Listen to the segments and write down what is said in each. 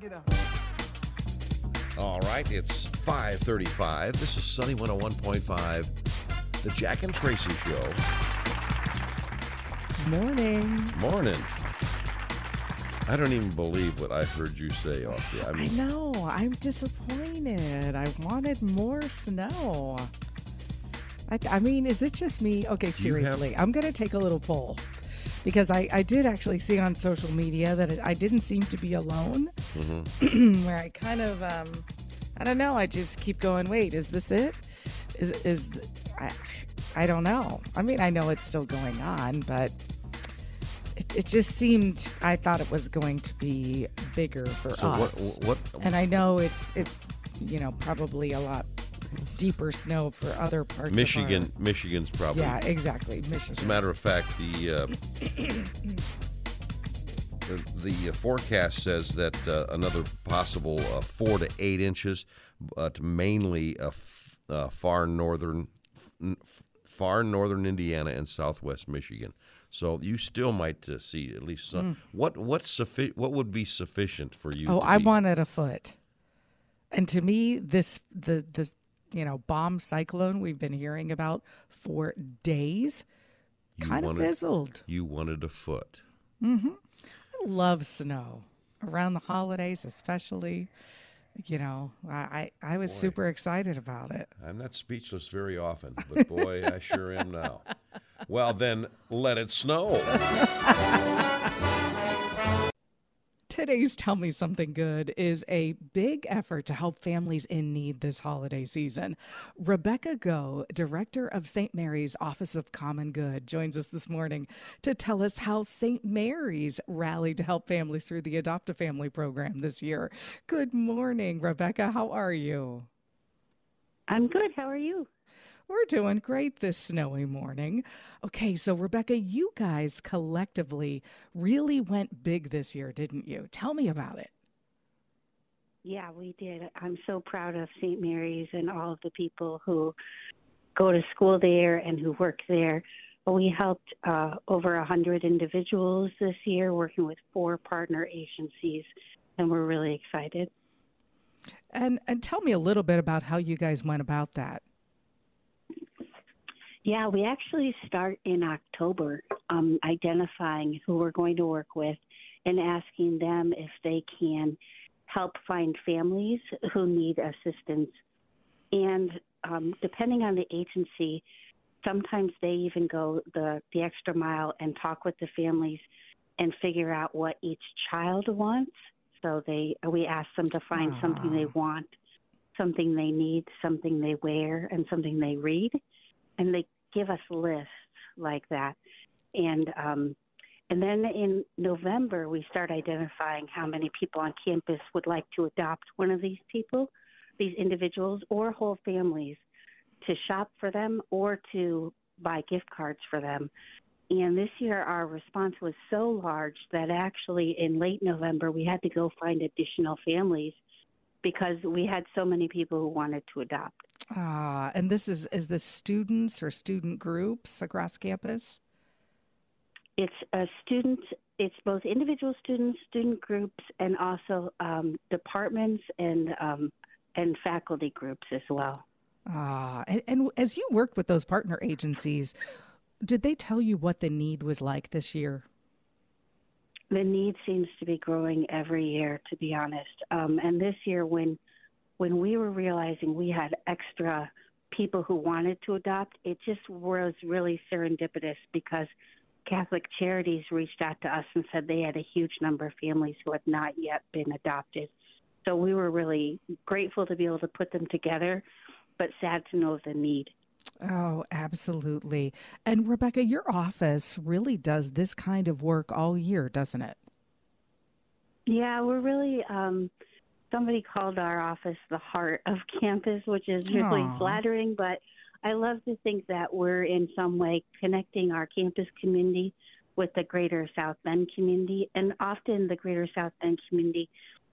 to get a. All right, it's 5:35. This is Sunny 101.5, the Jack and Tracy Show. Morning. Morning. I don't even believe what I heard you say off the. I I mean, know. I'm disappointed. I wanted more snow. I, I mean, is it just me? Okay, you have- seriously. I'm going to take a little poll because I, I did actually see on social media that it, I didn't seem to be alone, Mm-hmm. where I kind of, um, I don't know. I just keep going, wait, is this it? Is, is, I, I don't know. I mean, I know it's still going on, but it, it just seemed, I thought it was going to be bigger for so what? us What? and I know it's it's you know probably a lot deeper snow for other parts. Michigan. Of Michigan's probably. yeah, exactly. Michigan. As a matter of fact, the uh, the, the uh, forecast says that uh, another possible uh, four to eight inches, but mainly uh, f- uh, far northern, f- far northern Indiana and southwest Michigan. So you still might uh, see at least some. What what's suffi- What would be sufficient for you? oh, I be- wanted a foot. And to me, this the this you know bomb cyclone we've been hearing about for days You kind of fizzled. You wanted a foot. Mm-hmm. I love snow around the holidays, especially. You know, I I, I was Boy. super excited about it. I'm not speechless very often, but boy, I sure am now. Well, then let it snow. Today's Tell Me Something Good is a big effort to help families in need this holiday season. Rebecca Go, director of St. Mary's Office of Common Good, joins us this morning to tell us how St. Mary's rallied to help families through the Adopt a Family program this year. Good morning, Rebecca. How are you? I'm good. How are you? We're doing great this snowy morning. Okay, so Rebecca, you guys collectively really went big this year, didn't you? Tell me about it. Yeah, we did. I'm so proud of St. Mary's and all of the people who go to school there and who work there. We helped uh, over a 100 individuals this year, working with four partner agencies, and we're really excited. And and tell me a little bit about how you guys went about that. Yeah, we actually start in October um, identifying who we're going to work with and asking them if they can help find families who need assistance. And um, depending on the agency, sometimes they even go the, the extra mile and talk with the families and figure out what each child wants. So they we ask them to find something they want, something they need, something they wear, and something they read and they give us lists like that. And um, and then in November, we start identifying how many people on campus would like to adopt one of these people, these individuals, or whole families, to shop for them or to buy gift cards for them. And this year, our response was so large that actually in late November, we had to go find additional families because we had so many people who wanted to adopt. Ah, and this is is this students or student groups across campus? It's a student. It's both individual students, student groups, and also um, departments and um, and faculty groups as well. Ah, and, and as you worked with those partner agencies, did they tell you what the need was like this year? The need seems to be growing every year, to be honest. Um, and this year, when when we were realizing we had extra people who wanted to adopt, it just was really serendipitous because Catholic Charities reached out to us and said they had a huge number of families who had not yet been adopted. So we were really grateful to be able to put them together, but sad to know of the need. Oh, absolutely. And Rebecca, your office really does this kind of work all year, doesn't it? Yeah, we're really. Um, somebody called our office the heart of campus, which is really Aw. flattering. But I love to think that we're in some way connecting our campus community with the greater South Bend community, and often the greater South Bend community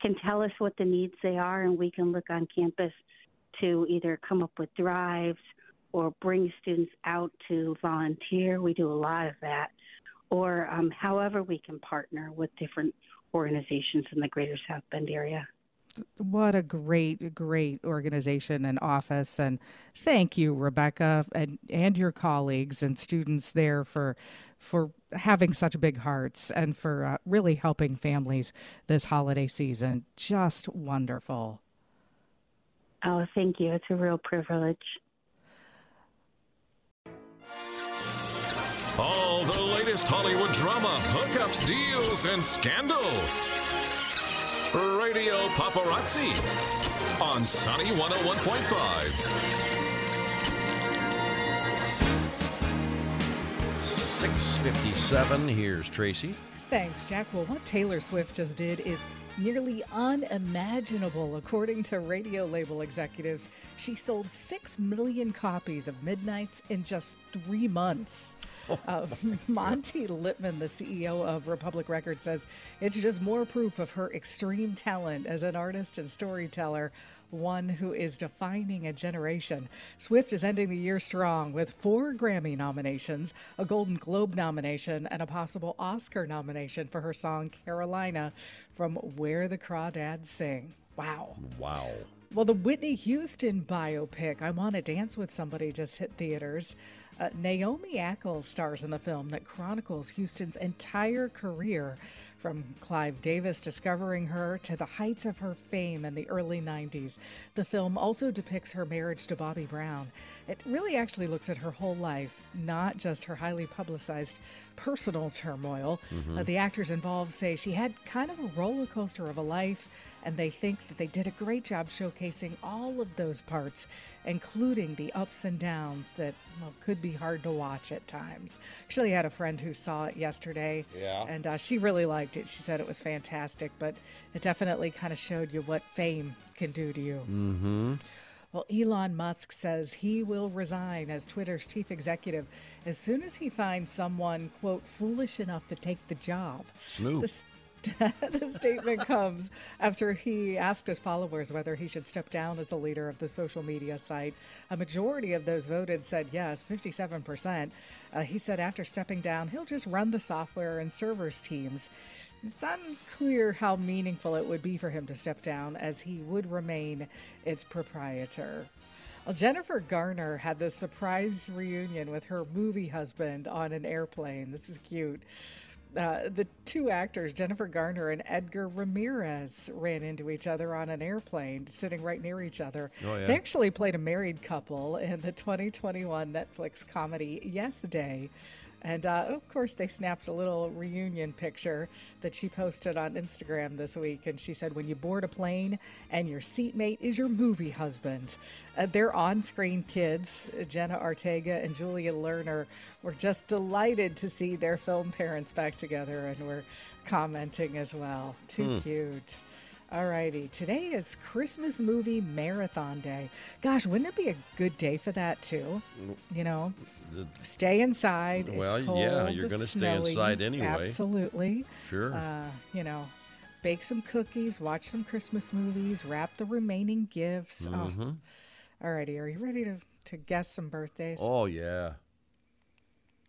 can tell us what the needs they are, and we can look on campus to either come up with drives or bring students out to volunteer. We do a lot of that, or um, however we can partner with different organizations in the greater South Bend area. What a great, great organization and office. And thank you, Rebecca, and, and your colleagues and students there for for having such big hearts and for uh, really helping families this holiday season. Just wonderful. Oh, thank you. It's a real privilege. All the latest Hollywood drama, hookups, deals, and scandal. Radio Paparazzi on Sunny 101.5. 657. Here's Tracy. Thanks, Jack. Well, what Taylor Swift just did is nearly unimaginable, according to radio label executives. She sold 6 million copies of Midnights in just three months. Uh, Monte Lipman, the CEO of Republic Records, says it's just more proof of her extreme talent as an artist and storyteller, one who is defining a generation. Swift is ending the year strong with four Grammy nominations, a Golden Globe nomination, and a possible Oscar nomination for her song Carolina from Where the Crawdads Sing. Wow. Wow. Well, the Whitney Houston biopic, I Want to Dance with Somebody, just hit theaters. Uh, Naomi Ackie stars in the film that chronicles Houston's entire career, from Clive Davis discovering her to the heights of her fame in the early 90s. The film also depicts her marriage to Bobby Brown. It really actually looks at her whole life, not just her highly publicized personal turmoil. Uh, the actors involved say she had kind of a roller coaster of a life, and they think that they did a great job showcasing all of those parts, including the ups and downs that well, could be hard to watch at times. Actually, I had a friend who saw it yesterday, Yeah. and uh, she really liked it. She said it was fantastic, but it definitely kind of showed you what fame can do to you. Mm-hmm. Well, Elon Musk says he will resign as Twitter's chief executive as soon as he finds someone, quote, foolish enough to take the job. Snoop. The statement comes after he asked his followers whether he should step down as the leader of the social media site. A majority of those voted said yes, 57%. Uh, he said after stepping down, he'll just run the software and servers teams. It's unclear how meaningful it would be for him to step down, as he would remain its proprietor. Well, Jennifer Garner had this surprise reunion with her movie husband on an airplane. This is cute. Uh, the two actors, Jennifer Garner and Edgar Ramirez, ran into each other on an airplane, sitting right near each other. Oh, yeah. They actually played a married couple in the 2021 Netflix comedy Yes Day. And uh, of course, they snapped a little reunion picture that she posted on Instagram this week. And she said, When you board a plane and your seatmate is your movie husband, uh, their on screen kids, Jenna Ortega and Julian Lerner, were just delighted to see their film parents back together and were commenting as well. Too cute. Alrighty, today is Christmas movie marathon day. Gosh, wouldn't it be a good day for that too? You know, stay inside. it's Well, yeah, you're gonna stay snowy. inside anyway. Absolutely. Sure. Uh, you know, bake some cookies, watch some Christmas movies, wrap the remaining gifts. Mhm. Oh. Alrighty, are you ready to, to guess some birthdays? Oh yeah.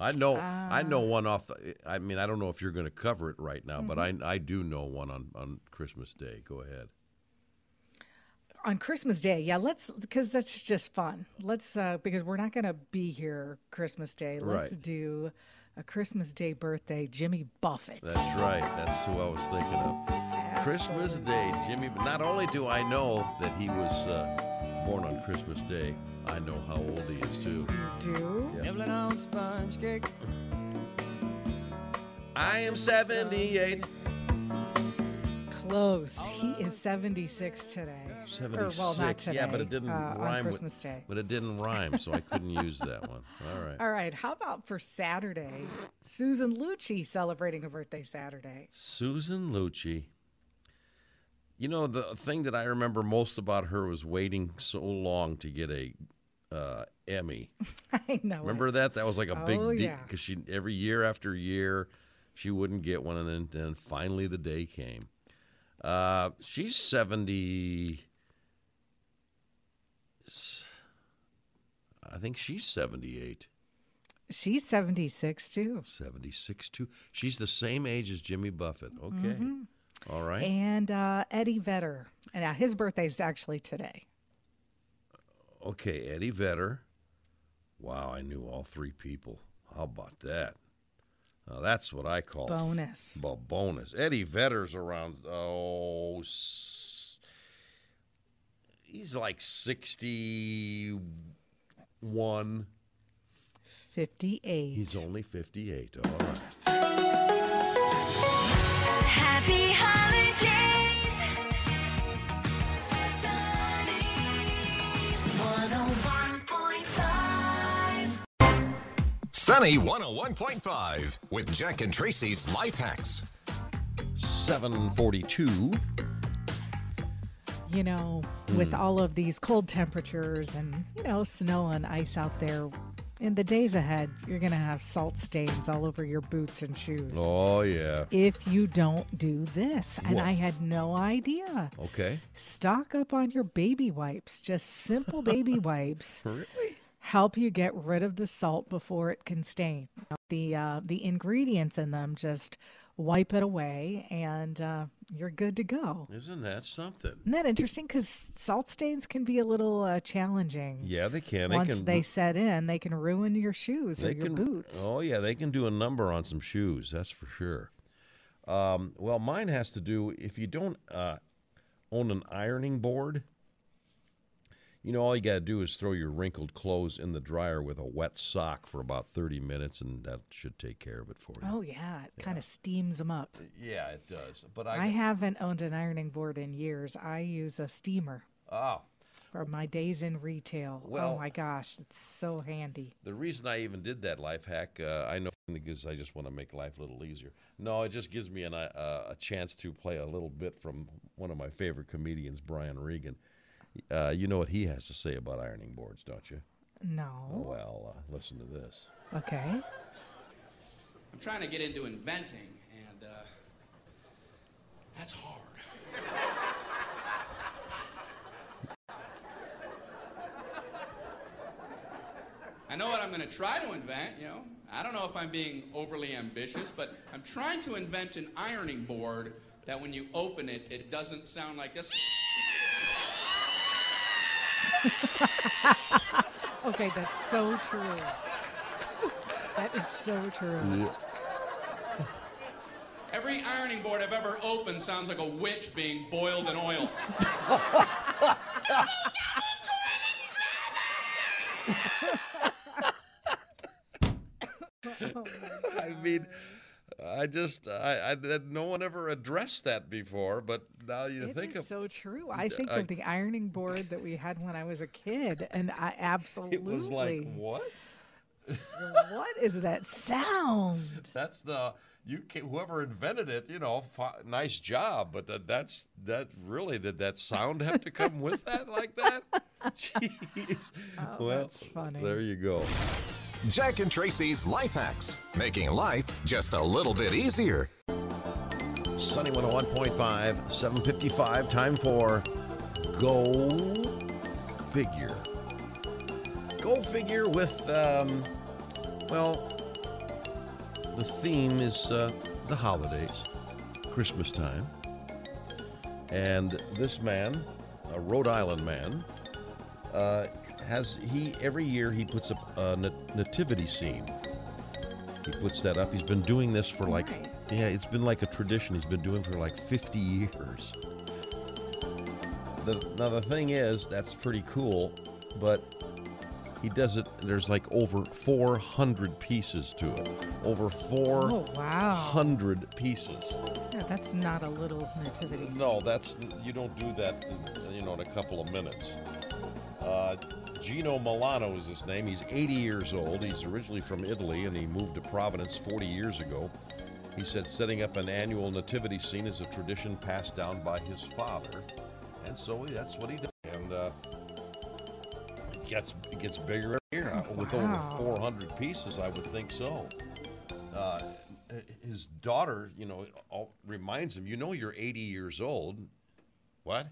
I know. I know Ah. one off. The, I mean, I don't know if you're going to cover it right now, but Mm-hmm. I I do know one on on Christmas Day. Go ahead. On Christmas Day. Yeah, let's because that's just fun. Let's uh because we're not going to be here Christmas Day. Let's Right. do a Christmas Day birthday, Jimmy Buffett. That's right. That's who I was thinking of. Christmas Day, Jimmy. But not only do I know that he was uh, born on Christmas Day, I know how old he is too. You Do Yeah. Nibbling on sponge cake. I am 78. close. He is 76 today. Or, 76. well, not today. Yeah, but it didn't uh, rhyme on with- Day. But it didn't rhyme, so I couldn't use that one. All right. All right, how about for Saturday? Susan Lucci celebrating a birthday Saturday. Susan Lucci. You know, the thing that I remember most about her was waiting so long to get a uh, Emmy. I know. Remember it. that? That was like a big Oh, deal yeah. because she every year after year she wouldn't get one, and then, then finally the day came. Uh, she's seventy. I think she's seventy-eight. She's 76 too. 76 too. She's the same age as Jimmy Buffett. Okay. Mm-hmm. All right. And uh, Eddie Vedder. And uh, his birthday is actually today. Okay, Eddie Vedder. Wow, I knew all three people. How about that? Now that's what I call f- Bonus. bo- bonus. Eddie Vedder's around. Oh, he's like sixty-one. 58. He's only fifty-eight. All right. Happy holidays. Sunny 101.5. Sunny 101.5 with Jack and Tracy's Life Hacks. Seven forty-two. You know, with all of these cold temperatures and, you know, snow and ice out there, in the days ahead, you're going to have salt stains all over your boots and shoes. Oh yeah. If you don't do this, and? I had no idea. Okay. Stock up on your baby wipes, just simple baby wipes. Really? help you get rid of the salt before it can stain. The uh, the ingredients in them just wipe it away, and uh, you're good to go. Isn't that something? Isn't that interesting? Because salt stains can be a little uh, challenging. Yeah, they can. Once they can. they set in, they can ruin your shoes or your can, boots. Oh yeah, they can do a number on some shoes. That's for sure. Um, well, mine has to do if you don't uh, own an ironing board. You know, all you got to do is throw your wrinkled clothes in the dryer with a wet sock for about thirty minutes, and that should take care of it for you. Oh yeah, it kind of steams them up. Yeah, it does. But I I, haven't owned an ironing board in years. I use a steamer oh, for my days in retail. Well- oh my gosh, it's so handy. The reason I even did that life hack, uh, I know because I just want to make life a little easier. No, it just gives me an, uh, a chance to play a little bit from one of my favorite comedians, Brian Regan. Uh, you know what he has to say about ironing boards, don't you? No. Well, uh, listen to this. Okay. I'm trying to get into inventing, and uh, that's hard. I know what I'm going to try to invent, you know. I don't know if I'm being overly ambitious, but I'm trying to invent an ironing board that when you open it, it doesn't sound like this. Okay, that's so true. That is so true. Every ironing board I've ever opened sounds like a witch being boiled in oil. I mean, I just, I, I, that- no one ever addressed that before, but now you It think is of so true. I think I- of the ironing board that we had when I was a kid, and I absolutely. it was like, what? what is that sound? That's the you can, whoever invented it. You know, fi- nice job, but that, that's that really did that sound have to come with that like that? Jeez. Oh, well, that's funny. there you go. Jack and Tracy's Life Hacks, making life just a little bit easier. Sunny 101.5, 755. Time for Go Figure. Go Figure with, um, well, the theme is uh, the holidays, Christmas time. And this man, a Rhode Island man, uh, has he every year he puts up a nat- nativity scene. He puts that up. He's been doing this for like Right. yeah, it's been like a tradition he's been doing for like 50 years. The, now the thing is, that's pretty cool, but he does it. There's like over 400 pieces to it. Over 400 Oh wow! 400 pieces. Yeah, that's not a little nativity. No, that's you don't do that, in, you know, in a couple of minutes. Uh, Gino Milano is his name. He's 80 years old. He's originally from Italy, and he moved to Providence 40 years ago. He said setting up an annual nativity scene is a tradition passed down by his father, and so that's what he does. And uh, it gets it gets bigger every year. Uh, With over 400 pieces, I would think so. Uh, his daughter, you know, reminds him, you know, you're 80 years old. What?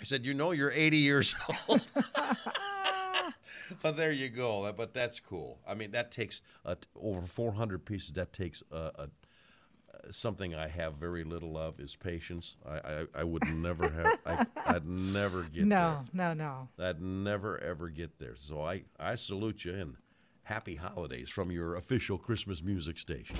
I said, you know, you're 80 years old. but there you go. But that's cool. I mean, that takes uh, over 400 pieces. That takes a, a, something I have very little of is patience. I, I, I would never have. I, I'd never get there. no, no, no. I'd never ever get there. So I, I salute you and happy holidays from your official Christmas music station.